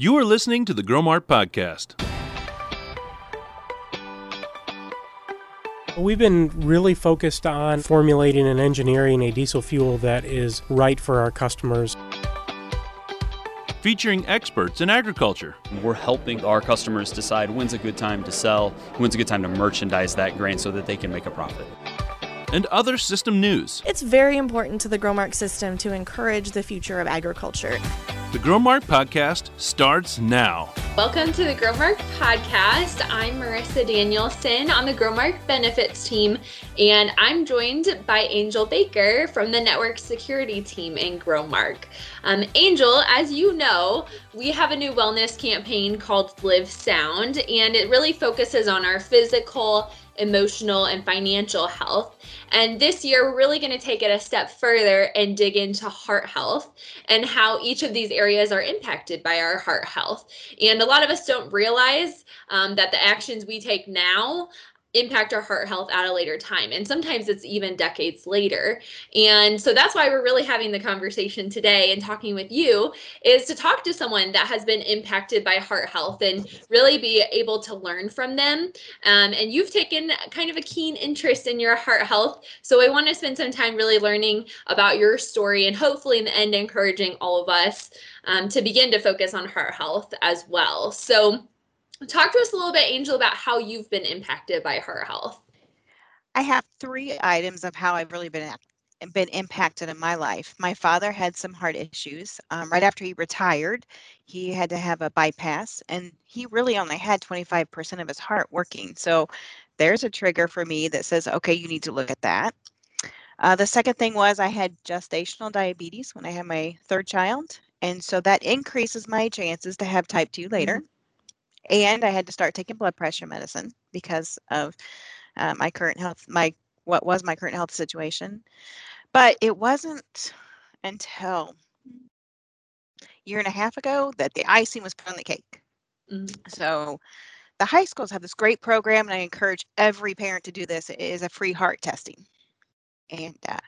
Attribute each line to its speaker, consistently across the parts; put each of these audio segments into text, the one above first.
Speaker 1: You are listening to the Growmark Podcast.
Speaker 2: We've been really focused on formulating and engineering a diesel fuel that is right for our customers.
Speaker 1: Featuring experts in agriculture.
Speaker 3: We're helping our customers decide when's a good time to sell, when's a good time to merchandise that grain so that they can make a profit.
Speaker 1: And other system news.
Speaker 4: It's very important to the Growmark system to encourage the future of agriculture.
Speaker 1: The Growmark Podcast starts now.
Speaker 5: Welcome to the Growmark Podcast. I'm Marissa Danielson on the Growmark Benefits team, and I'm joined by Angel Baker from the Network Security team in Growmark. Um, Angel, as you know, we have a new wellness campaign called Live Sound, and it really focuses on our physical emotional, and financial health. And this year, we're really going to take it a step further and dig into heart health and how each of these areas are impacted by our heart health. And a lot of us don't realize um, that the actions we take now impact our heart health at a later time. And sometimes it's even decades later. And so that's why we're really having the conversation today and talking with you is to talk to someone that has been impacted by heart health and really be able to learn from them. Um, and you've taken kind of a keen interest in your heart health. So I want to spend some time really learning about your story and hopefully in the end encouraging all of us um, to begin to focus on heart health as well. So Talk to us a little bit, Angel, about how you've been impacted by heart health.
Speaker 6: I have three items of how I've really been been impacted in my life. My father had some heart issues. Um, right after he retired, he had to have a bypass, and he really only had 25% of his heart working. So there's a trigger for me that says, okay, you need to look at that. Uh, the second thing was I had gestational diabetes when I had my third child. And so that increases my chances to have type 2 later. Mm-hmm and I had to start taking blood pressure medicine because of uh, my current health, my what was my current health situation. But it wasn't until a year and a half ago that the icing was put on the cake. Mm-hmm. So the high schools have this great program, and I encourage every parent to do this. It is a free heart testing. And uh,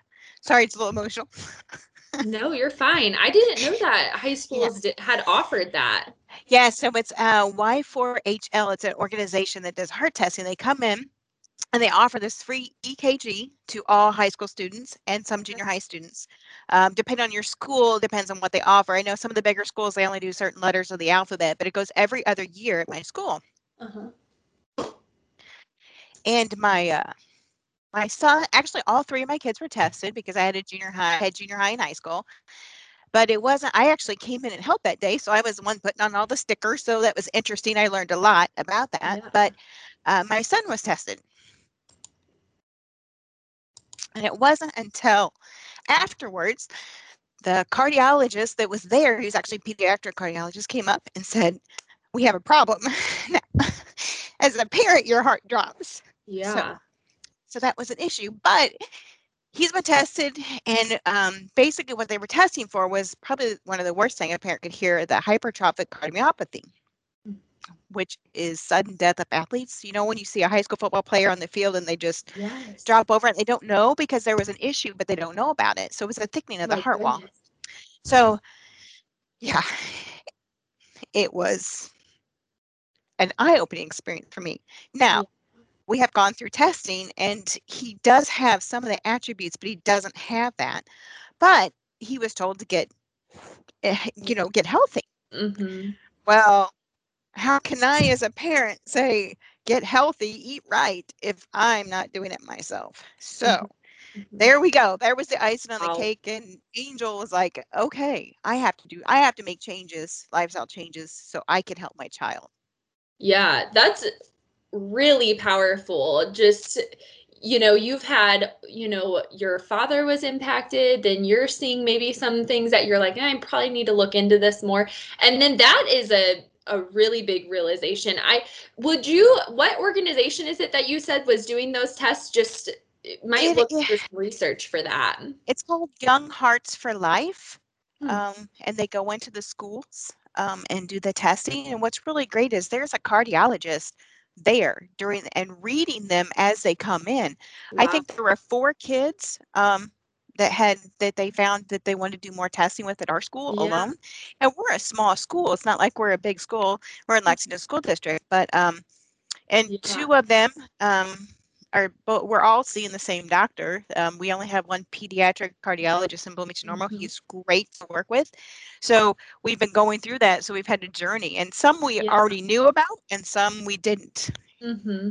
Speaker 6: sorry, it's a little emotional.
Speaker 5: no, you're fine. I didn't know that high schools yeah. did, had offered that.
Speaker 6: Yeah, so it's uh, Y4HL. It's an organization that does heart testing. They come in and they offer this free EKG to all high school students and some junior high students. Um, depending on your school, depends on what they offer. I know some of the bigger schools they only do certain letters of the alphabet, but it goes every other year at my school. Uh-huh. And my uh, my son, actually, all three of my kids were tested because I had a junior high, had junior high and high school. But it wasn't, I actually came in and helped that day. So I was the one putting on all the stickers. So that was interesting. I learned a lot about that. Yeah. But uh, my son was tested. And it wasn't until afterwards the cardiologist that was there, who's actually a pediatric cardiologist, came up and said, We have a problem. As a parent, your heart drops.
Speaker 5: Yeah.
Speaker 6: So, so that was an issue. But he's been tested, and um, basically what they were testing for was probably one of the worst thing a parent could hear: the hypertrophic cardiomyopathy, mm. which is sudden death of athletes. You know, when you see a high school football player on the field and they just yes. drop over and they don't know because there was an issue, but they don't know about it. So it was a thickening of the heart goodness. wall. So, yeah, it was an eye-opening experience for me. Now, we have gone through testing and he does have some of the attributes, but he doesn't have that. But he was told to get, eh, you know, get healthy. Mm-hmm. Well, how can I, as a parent, say, get healthy, eat right, if I'm not doing it myself? So, mm-hmm. there we go. There was the icing on the cake, and Angel was like, "Okay, I have to do. I have to make changes, lifestyle changes, so I can help my child."
Speaker 5: Yeah, that's really powerful. Just you know, you've had, you know, your father was impacted, then you're seeing maybe some things that you're like, I probably need to look into this more. And then that is a a really big realization. I would you what organization is it that you said was doing those tests just might look for some research for that.
Speaker 6: It's called Young Hearts for Life. Hmm. Um, and they go into the schools um, and do the testing. And what's really great is there's a cardiologist there during and reading them as they come in. Wow. I think there were four kids um, that had that they found that they wanted to do more testing with at our school
Speaker 5: Yeah.
Speaker 6: alone. And we're a small school. It's not like we're a big school. We're in Lexington School District, but um, and
Speaker 5: Yeah.
Speaker 6: two of them um are but we're all seeing the same doctor. Um, we only have one pediatric cardiologist in Bloomington Normal.
Speaker 5: Mhm.
Speaker 6: He's great to work with. So we've been going through that. So we've had a journey, and some we
Speaker 5: Yeah.
Speaker 6: already knew about, and some we didn't.
Speaker 5: hmm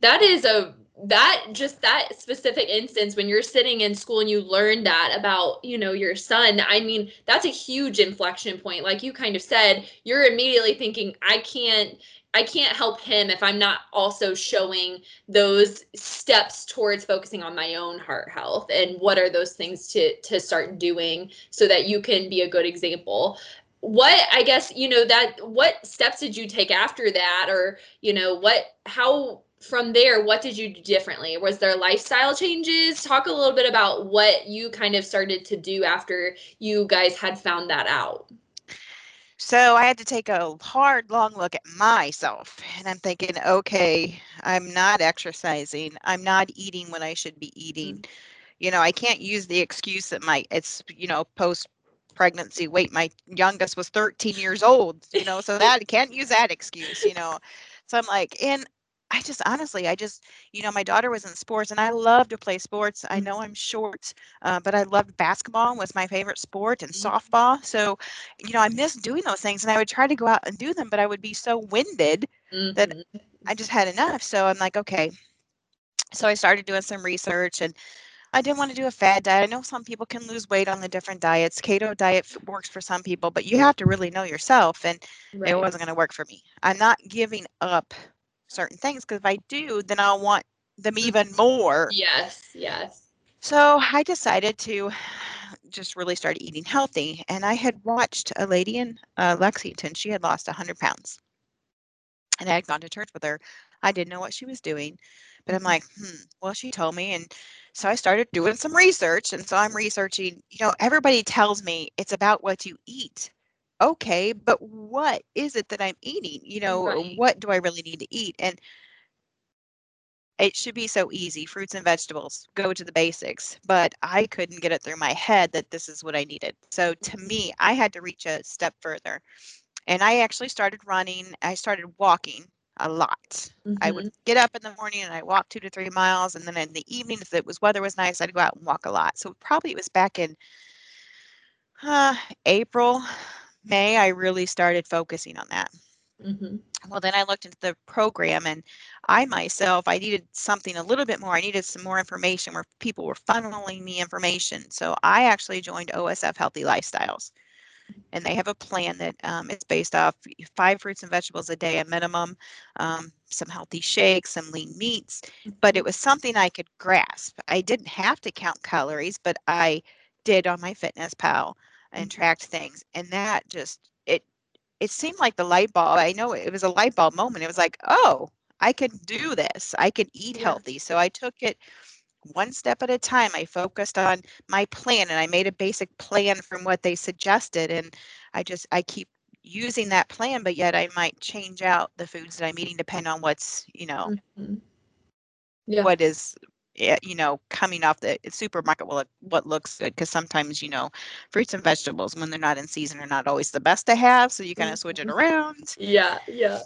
Speaker 5: That is a that just that specific instance when you're sitting in school and you learn that about you know your son i mean that's a huge inflection point like you kind of said you're immediately thinking i can't i can't help him if i'm not also showing those steps towards focusing on my own heart health and what are those things to to start doing so that you can be a good example. What i guess you know that what steps did you take after that? Or you know what how from there what did you do differently? Was there lifestyle changes? Talk a little bit about what you kind of started to do after you guys had found that out
Speaker 6: So I had to take a hard, long look at myself. And I'm thinking, okay, I'm not exercising. I'm not eating when I should be eating. Mm. You know, I can't use the excuse that my, it's, you know, post pregnancy weight. My youngest was 13 years old, you know, so that I can't use that excuse, you know. So I'm like, and I just honestly, I just, you know, my daughter was in sports and I love to play sports. I know I'm short, uh, but I loved basketball was my favorite sport and
Speaker 5: Mhm.
Speaker 6: softball. So, you know, I missed doing those things and I would try to go out and do them, but I would be so winded that
Speaker 5: Mhm.
Speaker 6: I just had enough. So I'm like, okay. So I started doing some research and I didn't want to do a fad diet. I know some people can lose weight on the different diets. Keto diet works for some people, but you have to really know yourself. And it wasn't going to work for me. I'm not giving up certain things because if I do, then I'll want them even more.
Speaker 5: yes yes
Speaker 6: So I decided to just really start eating healthy. And I had watched a lady in uh, Lexington. She had lost 100 pounds. And I had gone to church with her. I didn't know what she was doing. But I'm
Speaker 5: Mhm.
Speaker 6: like, hmm, well, she told me. And so I started doing some research. And so I'm researching, you know, everybody tells me it's about what you eat. Okay, but what is it that I'm eating? You know, uh,
Speaker 5: Right.
Speaker 6: what do I really need to eat? And it should be so easy fruits and vegetables go to the basics but i couldn't get it through my head that this is what i needed so to mm-hmm. me i had to reach a step further and i actually started running i started walking a lot i would mm-hmm. get up in the morning and i walk two to three miles and then in the evening if it was weather was nice i'd go out and walk a lot so probably it was back in uh, april may i really started focusing on that.
Speaker 5: Mhm.
Speaker 6: well then i looked into the program and i myself i needed something a little bit more. I needed some more information where people were funneling me information. So i actually joined osf healthy lifestyles and they have a plan that um, is based off five fruits and vegetables a day a minimum um, some healthy shakes some lean meats but it was something i could grasp. I didn't have to count calories but i did on my fitness pal and
Speaker 5: Mhm.
Speaker 6: tracked things and that just it it seemed like the light bulb i know it was a light bulb moment it was like oh i can do this i can eat
Speaker 5: Yeah.
Speaker 6: healthy so i took it one step at a time i focused on my plan and i made a basic plan from what they suggested and i just i keep using that plan but yet i might change out the foods that i'm eating depending on what's you know
Speaker 5: Mhm. yeah
Speaker 6: what is you know coming off the supermarket what what looks good because sometimes you know fruits and vegetables when they're not in season are not always the best to have so you kind of switch it
Speaker 5: Mhm.
Speaker 6: around
Speaker 5: yeah yeah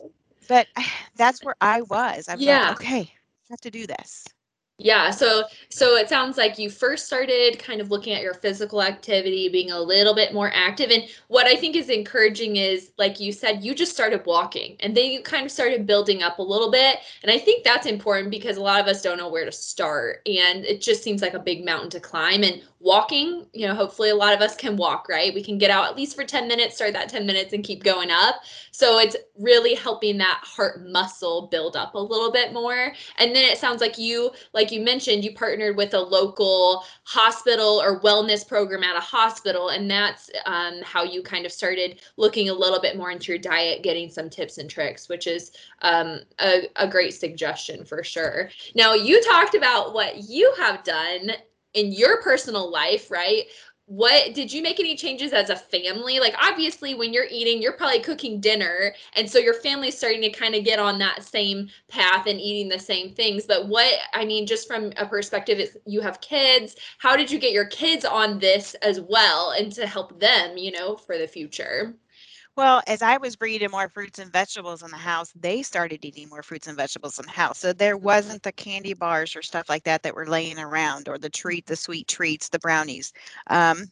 Speaker 6: but that's where i was i was
Speaker 5: Yeah.
Speaker 6: like okay i have to do this
Speaker 5: Yeah, so so it sounds like you first started kind of looking at your physical activity, being a little bit more active. And what I think is encouraging is like you said, you just started walking and then you kind of started building up a little bit. And I think that's important because a lot of us don't know where to start and it just seems like a big mountain to climb and walking, you know, hopefully a lot of us can walk, right? We can get out at least for 10 minutes, start that 10 minutes and keep going up. So it's really helping that heart muscle build up a little bit more. And then it sounds like you like you mentioned you partnered with a local hospital or wellness program at a hospital and that's um, how you kind of started looking a little bit more into your diet getting some tips and tricks which is um, a, a great suggestion for sure now you talked about what you have done in your personal life right what did you make any changes as a family? Like obviously when you're eating, you're probably cooking dinner and so your family's starting to kind of get on that same path and eating the same things. But what I mean just from a perspective you have kids, how did you get your kids on this as well and to help them, you know, for the future?
Speaker 6: Well, as I was breeding more fruits and vegetables in the house, they started eating more fruits and vegetables in the house. So there wasn't the candy bars or stuff like that that were laying around, or the treat, the sweet treats, the brownies. Um,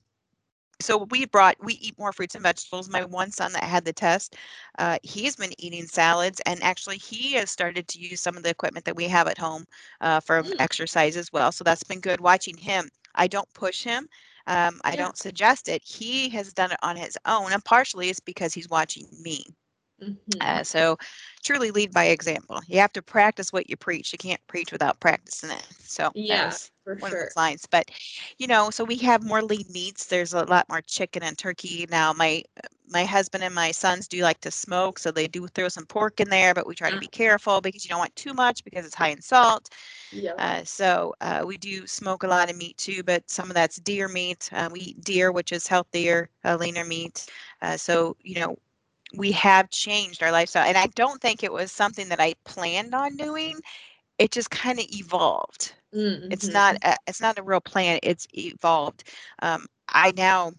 Speaker 6: so we brought we eat more fruits and vegetables. My one son that had the test, uh, he's been eating salads, and actually he has started to use some of the equipment that we have at home uh, for mm. exercise as well. So that's been good watching him. I don't push him. Um, I yeah. don't suggest it. He has done it on his own, and partially it's because he's watching me. Mm-hmm. Uh, so truly lead by example. You have to practice what you preach. You can't preach without practicing it. So
Speaker 5: yes,
Speaker 6: for one
Speaker 5: sure.
Speaker 6: of lines. But you know, so we have more lean meats. There's a lot more chicken and turkey now. My my husband and my sons do like to smoke, so they do throw some pork in there. But we try to be mm-hmm. careful because you don't want too much because it's high in salt. Yeah. Uh, so uh, we do smoke a lot of meat too, but some of that's deer meat. Uh, we eat deer, which is healthier, uh, leaner meat. Uh, so you know, we have changed our lifestyle, and I don't think it was something that I planned on doing. It just kind of evolved. Mm-hmm. It's not a, it's not a real plan. It's evolved. Um, I now,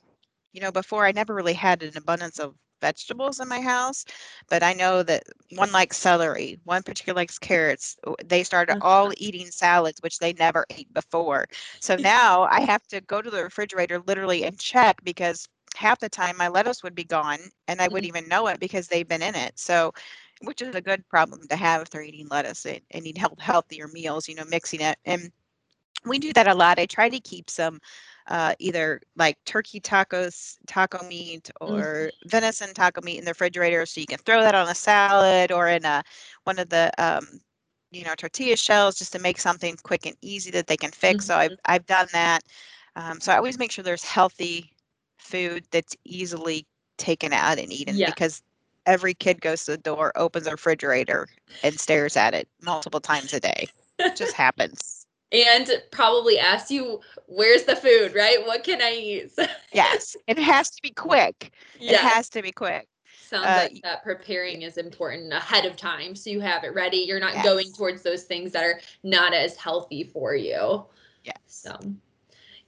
Speaker 6: you know, before I never really had an abundance of vegetables in my house, but I know that one likes celery, one particular likes carrots. They started uh-huh. all eating salads, which they never ate before. So now I have to go to the refrigerator literally and check because half the time my lettuce would be gone and I wouldn't mm-hmm. even know it because they've been in it. So which is a good problem to have if they're eating lettuce and, and need health, healthier meals, you know, mixing it. And we do that a lot. I try to keep some uh, either like turkey tacos, taco meat, or mm-hmm. venison taco meat in the refrigerator, so you can throw that on a salad or in a one of the um, you know tortilla shells, just to make something quick and easy that they can fix. Mm-hmm. So I've I've done that. Um, so I always make sure there's healthy food that's easily taken out and eaten yeah. because every kid goes to the door, opens a refrigerator, and stares at it multiple times a day. It just happens.
Speaker 5: And probably asks you, where's the food, right? What can I eat?
Speaker 6: yes. It has to be quick. Yes. It has to be quick.
Speaker 5: Sounds uh, like that preparing is important ahead of time so you have it ready. You're not yes. going towards those things that are not as healthy for you.
Speaker 6: Yes.
Speaker 5: So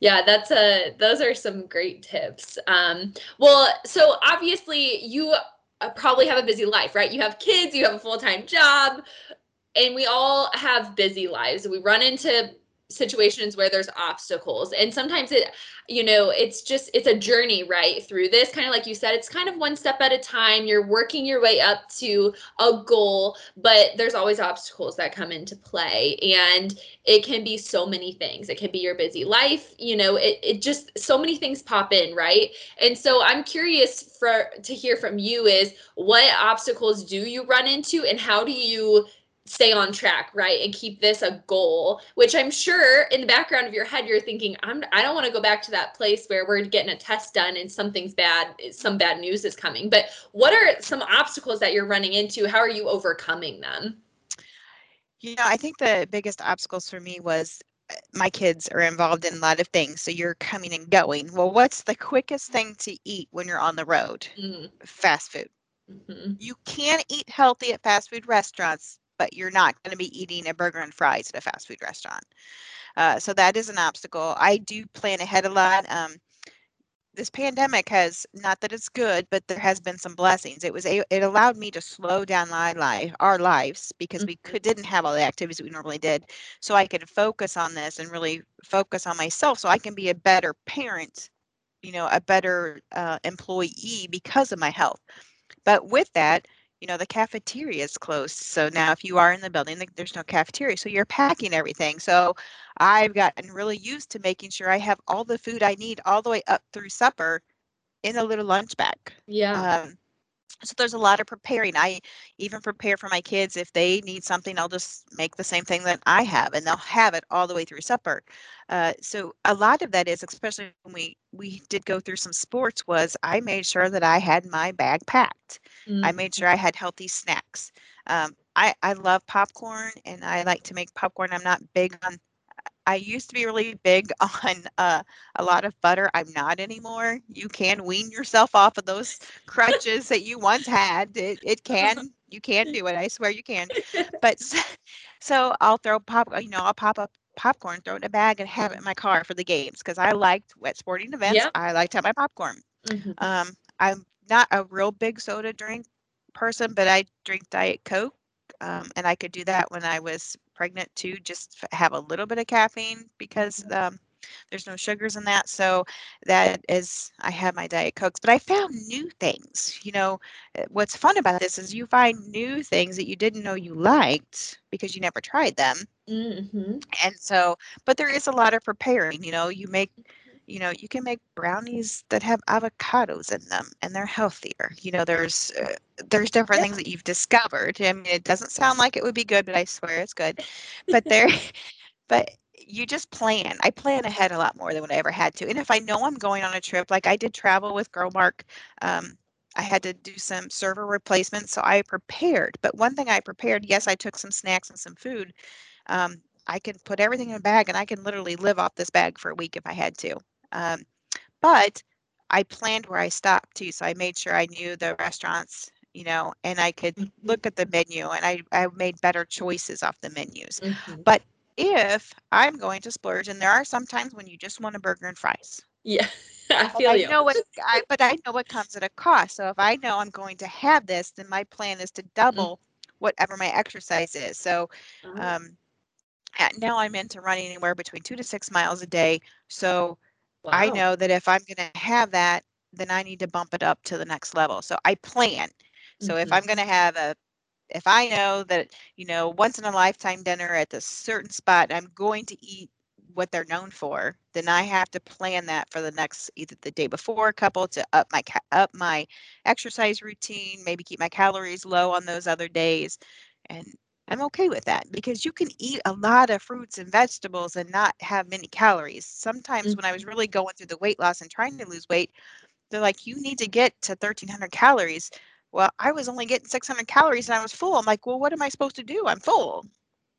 Speaker 5: yeah that's a those are some great tips um well so obviously you uh, probably have a busy life, right? You have kids, you have a full time job, and we all have busy lives. We run into situations where there's obstacles and sometimes it you know it's just it's a journey right through this. Kind of like you said it's kind of one step at a time. You're working your way up to a goal but there's always obstacles that come into play and it can be so many things. It can be your busy life you know it, it just so many things pop in right? And so i'm curious for to hear from you is what obstacles do you run into and how do you stay on track right and keep this a goal which i'm sure in the background of your head you're thinking i'm i don't want to go back to that place where we're getting a test done and something's bad some bad news is coming. But what are some obstacles that you're running into? How are you overcoming them?
Speaker 6: You know i think the biggest obstacles for me was uh, my kids are involved in a lot of things so you're coming and going. Well what's the quickest thing to eat when you're on the road? Mm-hmm. fast food. Mm-hmm. you can eat healthy at fast food restaurants but you're not going to be eating a burger and fries at a fast food restaurant. Uh, so that is an obstacle. I do plan ahead a lot. Um, this pandemic has not that it's good, but there has been some blessings. It was a, it allowed me to slow down my life, our lives, because we mm-hmm. could, didn't have all the activities we normally did. So I could focus on this and really focus on myself, so I can be a better parent, you know, a better uh, employee because of my health. But with that, you know the cafeteria is closed so now if you are in the building there's no cafeteria so you're packing everything so i've gotten really used to making sure i have all the food i need all the way up through supper in a little lunch bag
Speaker 5: yeah.
Speaker 6: um, so there's a lot of preparing. I even prepare for my kids if they need something i'll just make the same thing that i have and they'll have it all the way through supper. Uh, so a lot of that is especially when we we did go through some sports was i made sure that i had my bag packed. Mm-hmm. i made sure i had healthy snacks. Um, I, I love popcorn and i like to make popcorn. I'm not big on I used to be really big on uh, a lot of butter. I'm not anymore. You can wean yourself off of those crutches that you once had. It, it can, you can do it. I swear you can. But so I'll throw pop, you know, I'll pop up popcorn, throw it in a bag, and have it in my car for the games because I liked wet sporting events.
Speaker 5: Yep.
Speaker 6: I like to have my popcorn.
Speaker 5: Mhm.
Speaker 6: Um, I'm not a real big soda drink person, but I drink Diet Coke. Um, and I could do that when I was pregnant too, just have a little bit of caffeine because um, there's no sugars in that. So that is, I have my Diet Cokes. But I found new things. You know, uh, what's fun about this is you find new things that you didn't know you liked because you never tried them.
Speaker 5: Mhm.
Speaker 6: And so, but there is a lot of preparing. You know, you make you know you can make brownies that have avocados in them and they're healthier. You know there's uh, there's different things that you've discovered. I mean it doesn't sound like it would be good but i swear it's good. But there but you just plan. I plan ahead a lot more than what i ever had to. And if i know i'm going on a trip like i did travel with Growmark um, i had to do some server replacements so i prepared. But one thing i prepared yes i took some snacks and some food. Um, i can put everything in a bag and i can literally live off this bag for a week if i had to um, but I planned where I stopped too. So I made sure I knew the restaurants, you know, and I could
Speaker 5: Mhm.
Speaker 6: look at the menu and I, I made better choices off the menus.
Speaker 5: Mhm.
Speaker 6: But if I'm going to splurge, and there are some times when you just want a burger and fries.
Speaker 5: Yeah, I
Speaker 6: but
Speaker 5: feel
Speaker 6: I
Speaker 5: you.
Speaker 6: know what I, but I know what comes at a cost. So if I know I'm going to have this, then my plan is to double whatever my exercise is. So
Speaker 5: Oh,
Speaker 6: um, now I'm into running anywhere between two to six miles a day. So I
Speaker 5: wow.
Speaker 6: know that if I'm going to have that, then I need to bump it up to the next level. So I plan. So if
Speaker 5: Mhm.
Speaker 6: I'm going to have a, if I know that, you know, once in a lifetime dinner at this certain spot, I'm going to eat what they're known for, then I have to plan that for the next, either the day before, a couple to up my, ca- up my exercise routine, maybe keep my calories low on those other days. And I'm okay with that because you can eat a lot of fruits and vegetables and not have many calories. Sometimes when I was really going through the weight loss and trying to lose weight, they're like, you need to get to 1300 calories. Well, I was only getting 600 calories and I was full. I'm like, well, what am I supposed to do? I'm full.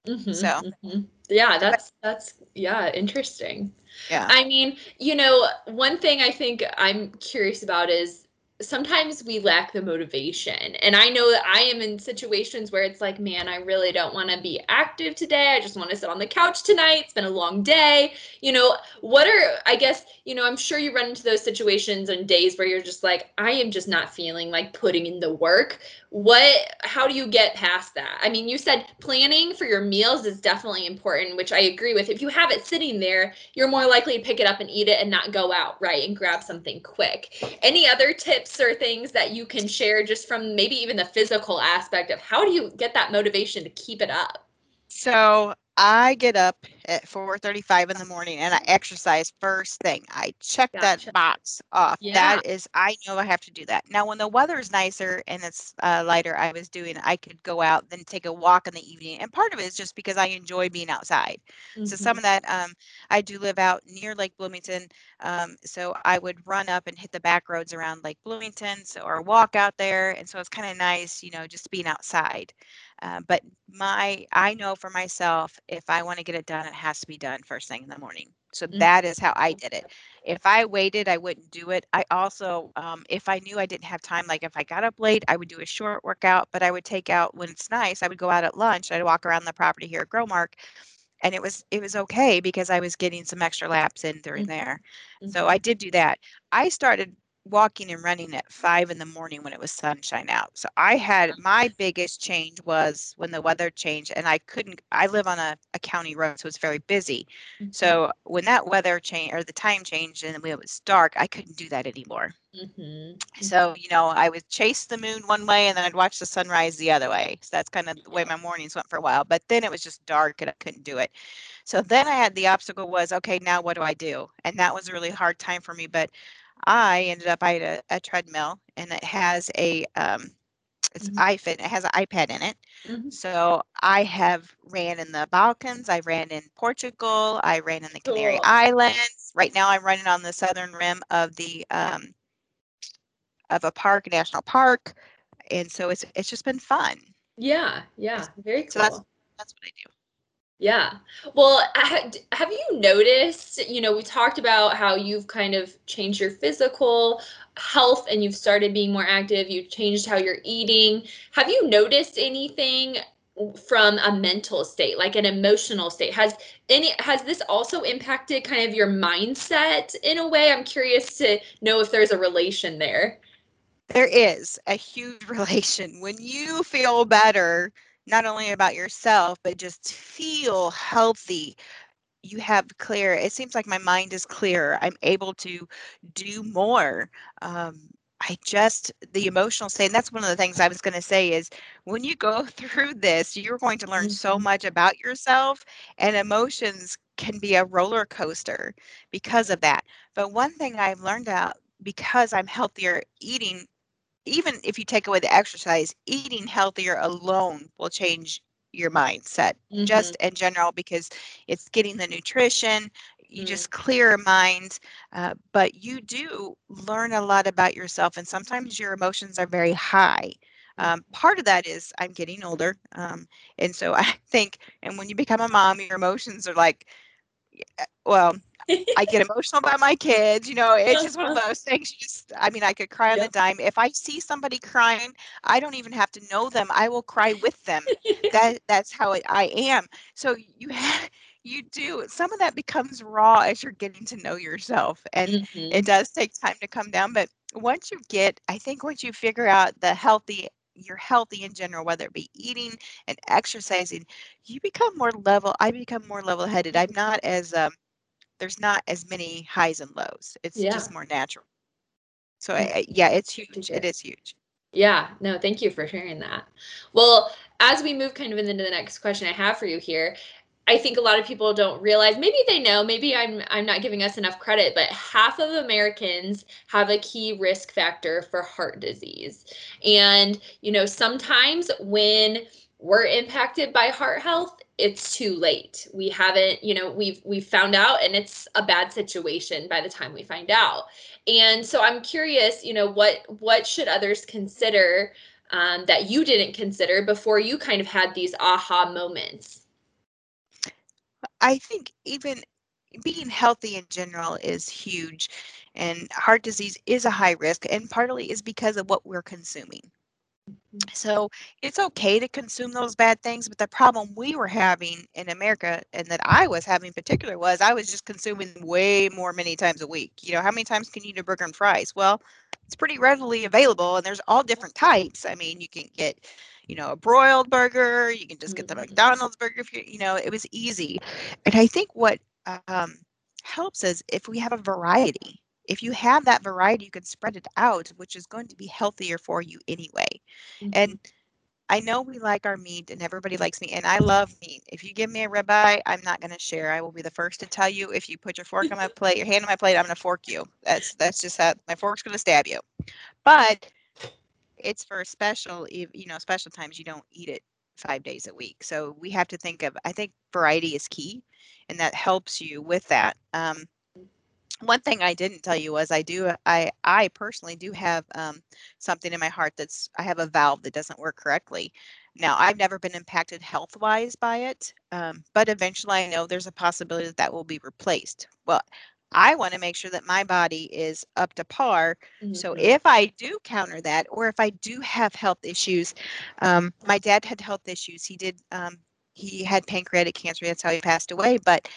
Speaker 5: Mhm,
Speaker 6: So-
Speaker 5: mhm. yeah, that's that's yeah, interesting.
Speaker 6: Yeah.
Speaker 5: I mean, you know, one thing I think I'm curious about is sometimes we lack the motivation. And I know that I am in situations where it's like, man, I really don't want to be active today. I just want to sit on the couch tonight. It's been a long day. You know, what are, I guess, you know, I'm sure you run into those situations and days where you're just like, I am just not feeling like putting in the work. What, how do you get past that? I mean, you said planning for your meals is definitely important, which I agree with. If you have it sitting there, you're more likely to pick it up and eat it and not go out, right? And grab something quick. Any other tips or things that you can share just from maybe even the physical aspect of how do you get that motivation to keep it up?
Speaker 6: So I get up at 4:35 in the morning and I exercise first thing. I check
Speaker 5: Gotcha.
Speaker 6: that box off.
Speaker 5: Yeah.
Speaker 6: That is, I know I have to do that. Now, when the weather is nicer and it's uh, lighter, I was doing. I could go out then take a walk in the evening, and part of it is just because I enjoy being outside. So some of that, um, I do live out near Lake Bloomington, um, so I would run up and hit the back roads around Lake Bloomington, so or walk out there, and so it's kind of nice, you know, just being outside. Uh, but my, I know for myself, if I want to get it done, it has to be done first thing in the morning. So
Speaker 5: Mhm.
Speaker 6: that is how I did it. If I waited, I wouldn't do it. I also, um, if I knew I didn't have time, like if I got up late, I would do a short workout, but I would take out when it's nice. I would go out at lunch. I'd walk around the property here at Growmark, and it was it was okay because I was getting some extra laps in during
Speaker 5: Mhm.
Speaker 6: there.
Speaker 5: Mm-hmm.
Speaker 6: So I did do that. I started walking and running at five in the morning when it was sunshine out. So I had my biggest change was when the weather changed and I couldn't I live on a, a county road, so it's very busy.
Speaker 5: Mhm.
Speaker 6: So when that weather changed or the time changed and when it was dark, I couldn't do that anymore.
Speaker 5: Mhm.
Speaker 6: So, you know, I would chase the moon one way and then I'd watch the sunrise the other way. So that's kind of the way my mornings went for a while. But then it was just dark and I couldn't do it. So then I had the obstacle was, okay, now what do I do? And that was a really hard time for me. But I ended up, I had a, a treadmill and it has a, um, it's
Speaker 5: Mhm.
Speaker 6: iFit, it has an iPad in it.
Speaker 5: Mhm.
Speaker 6: So I have ran in the Balkans, I ran in Portugal, I ran in the Canary
Speaker 5: Cool.
Speaker 6: Islands. Right now I'm running on the southern rim of the um, of a park, national park. And so it's it's just been fun.
Speaker 5: Yeah, yeah, very cool.
Speaker 6: So that's- That's what I do.
Speaker 5: Yeah. Well, have you noticed, you know, we talked about how you've kind of changed your physical health and you've started being more active, you've changed how you're eating. Have you noticed anything from a mental state, like an emotional state? Has any has this also impacted kind of your mindset in a way? I'm curious to know if there's a relation there.
Speaker 6: There is a huge relation. When you feel better, not only about yourself, but just feel healthy. You have clear, it seems like my mind is clear. I'm able to do more. Um, I just, the emotional state, and that's one of the things I was going to say is when you go through this, you're going to learn so mm-hmm. much about yourself, and emotions can be a roller coaster because of that. But one thing I've learned out because I'm healthier eating even if you take away the exercise, eating healthier alone will change your mindset mm-hmm. just in general because it's getting the nutrition you mm. just clear mind uh, but you do learn a lot about yourself and sometimes your emotions are very high mm. um, part of that is i'm getting older um, and so i think and when you become a mom your emotions are like well I get emotional about my kids. You know, it's just one of those things. just, I mean, I could cry on yep. the dime. If I see somebody crying, I don't even have to know them. I will cry with them. that that's how I am. So you have, you do some of that becomes raw as you're getting to know yourself, and mm-hmm. it does take time to come down. But once you get, I think once you figure out the healthy you're healthy in general, whether it be eating and exercising, you become more level. I become more level headed. I'm not as um, there's not as many highs and lows. It's yeah. just more natural. So I, yeah, it's huge. It is huge.
Speaker 5: Yeah, no, thank you for sharing that. Well, as we move kind of into the next question I have for you here, I think a lot of people don't realize, maybe they know, maybe I'm I'm not giving us enough credit, but half of Americans have a key risk factor for heart disease. And, you know, sometimes when we're impacted by heart health, it's too late. We haven't, you know, we've we've found out and it's a bad situation by the time we find out. And so I'm curious, you know, what what should others consider um, that you didn't consider before you kind of had these aha moments?
Speaker 6: I think even being healthy in general is huge and heart disease is a high risk and partly is because of what we're consuming so it's okay to consume those bad things, but the problem we were having in America and that I was having in particular was I was just consuming way more many times a week. You know, how many times can you eat a burger and fries? Well, it's pretty readily available and there's all different types. I mean, you can get, you know, a broiled burger, you can just get the mm-hmm. McDonald's burger if you, you know, it was easy. And I think what um, helps is if we have a variety if you have that variety, you can spread it out, which is going to be healthier for you anyway. Mm-hmm. And I know we like our meat and everybody likes meat, and I love meat. If you give me a ribeye, I'm not going to share. I will be the first to tell you. If you put your fork on my plate, your hand on my plate, I'm going to fork you. That's that's just how my fork's going to stab you. But it's for special, you know, special times. You don't eat it five days a week. So we have to think of. I think variety is key, and that helps you with that. Um, one thing I didn't tell you was I do I I personally do have um, something in my heart that's I have a valve that doesn't work correctly. Now I've never been impacted health wise by it, um, but eventually I know there's a possibility that that will be replaced. Well, I want to make sure that my body is up to par. Mm-hmm. So if I do counter that, or if I do have health issues, um, my dad had health issues. He did. Um, he had pancreatic cancer. That's how he passed away. But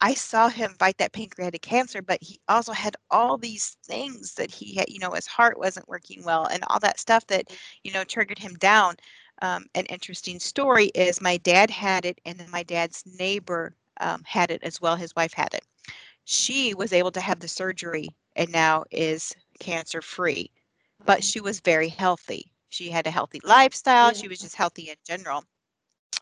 Speaker 6: I saw him fight that pancreatic cancer, but he also had all these things that he had, you know, his heart wasn't working well and all that stuff that, you know, triggered him down. Um, an interesting story is my dad had it, and then my dad's neighbor um, had it as well. His wife had it. She was able to have the surgery and now is cancer free, but she was very healthy. She had a healthy lifestyle. She was just healthy in general.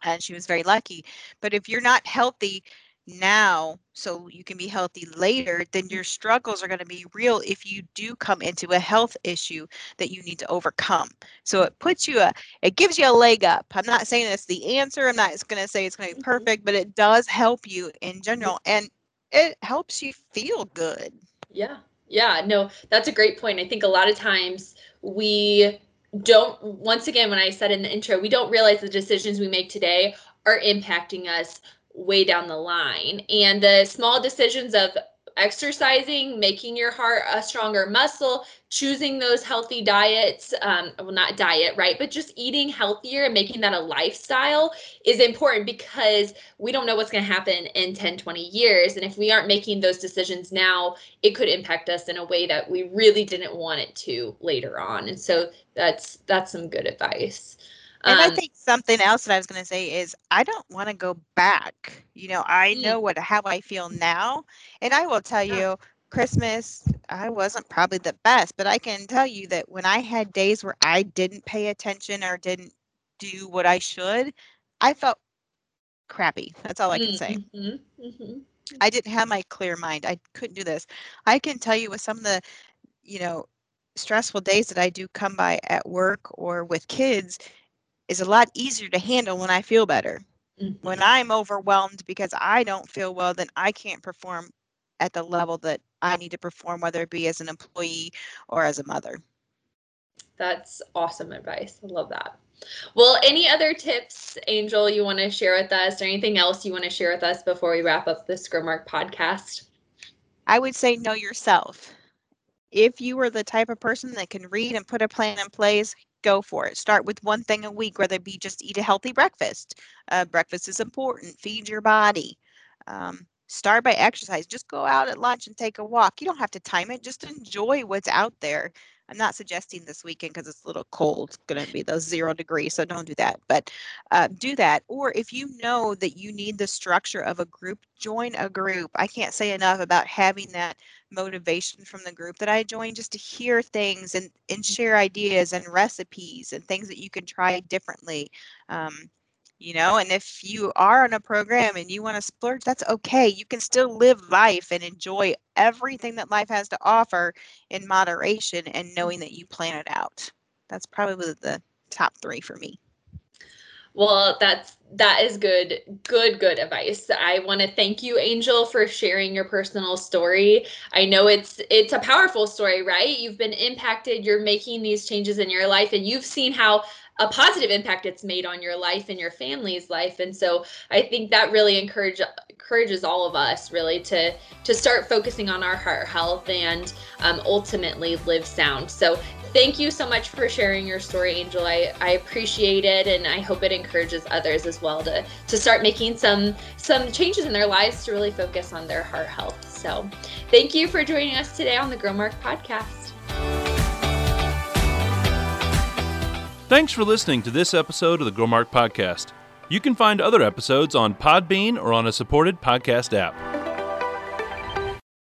Speaker 6: And she was very lucky. But if you're not healthy, now so you can be healthy later, then your struggles are going to be real if you do come into a health issue that you need to overcome. So it puts you a, it gives you a leg up. I'm not saying it's the answer. I'm not going to say it's going to be mm-hmm. perfect, but it does help you in general and it helps you feel good.
Speaker 5: Yeah. Yeah. No, that's a great point. I think a lot of times we don't, once again, when I said in the intro, we don't realize the decisions we make today are impacting us way down the line. And the small decisions of exercising, making your heart a stronger muscle, choosing those healthy diets, um, well, not diet, right? But just eating healthier and making that a lifestyle is important because we don't know what's going to happen in 10, 20 years. And if we aren't making those decisions now, it could impact us in a way that we really didn't want it to later on. And so that's that's some good advice.
Speaker 6: And um, I think something else that I was going to say is I don't want to go back. You know, I mm. know what how I feel now, and I will tell you, Christmas I wasn't probably the best, but I can tell you that when I had days where I didn't pay attention or didn't do what I should, I felt crappy. That's all I can say. Mm-hmm. Mm-hmm. I didn't have my clear mind. I couldn't do this. I can tell you with some of the, you know, stressful days that I do come by at work or with kids, is a lot easier to handle when I feel better. Mm-hmm. When I'm overwhelmed because I don't feel well, then I can't perform at the level that I need to perform, whether it be as an employee or as a mother.
Speaker 5: That's awesome advice. I love that. Well, any other tips, Angel, you want to share with us, or anything else you want to share with us before we wrap up this Growmark podcast?
Speaker 6: I would say know yourself. If you are the type of person that can read and put a plan in place, go for it. Start with one thing a week, whether it be just eat a healthy breakfast. Uh, breakfast is important. Feed your body. Um, start by exercise. Just go out at lunch and take a walk. You don't have to time it. Just enjoy what's out there. I'm not suggesting this weekend because it's a little cold. It's going to be those zero degrees, so don't do that. But uh, do that. Or if you know that you need the structure of a group, join a group. I can't say enough about having that motivation from the group that I joined just to hear things and, and share ideas and recipes and things that you can try differently. Um, you know and if you are on a program and you want to splurge that's okay you can still live life and enjoy everything that life has to offer in moderation and knowing that you plan it out that's probably the top three for me
Speaker 5: well, that's that is good, good, good advice. I want to thank you, Angel, for sharing your personal story. I know it's it's a powerful story, right? You've been impacted, you're making these changes in your life, and you've seen how a positive impact it's made on your life and your family's life. And so I think that really encourage encourages all of us really to to start focusing on our heart health and um, ultimately live sound. So thank you so much for sharing your story, Angel. I, I appreciate it, and I hope it encourages others as well to to start making some some changes in their lives to really focus on their heart health. So, thank you for joining us today on the Growmark podcast.
Speaker 1: Thanks for listening to this episode of the Growmark podcast. You can find other episodes on Podbean or on a supported podcast app.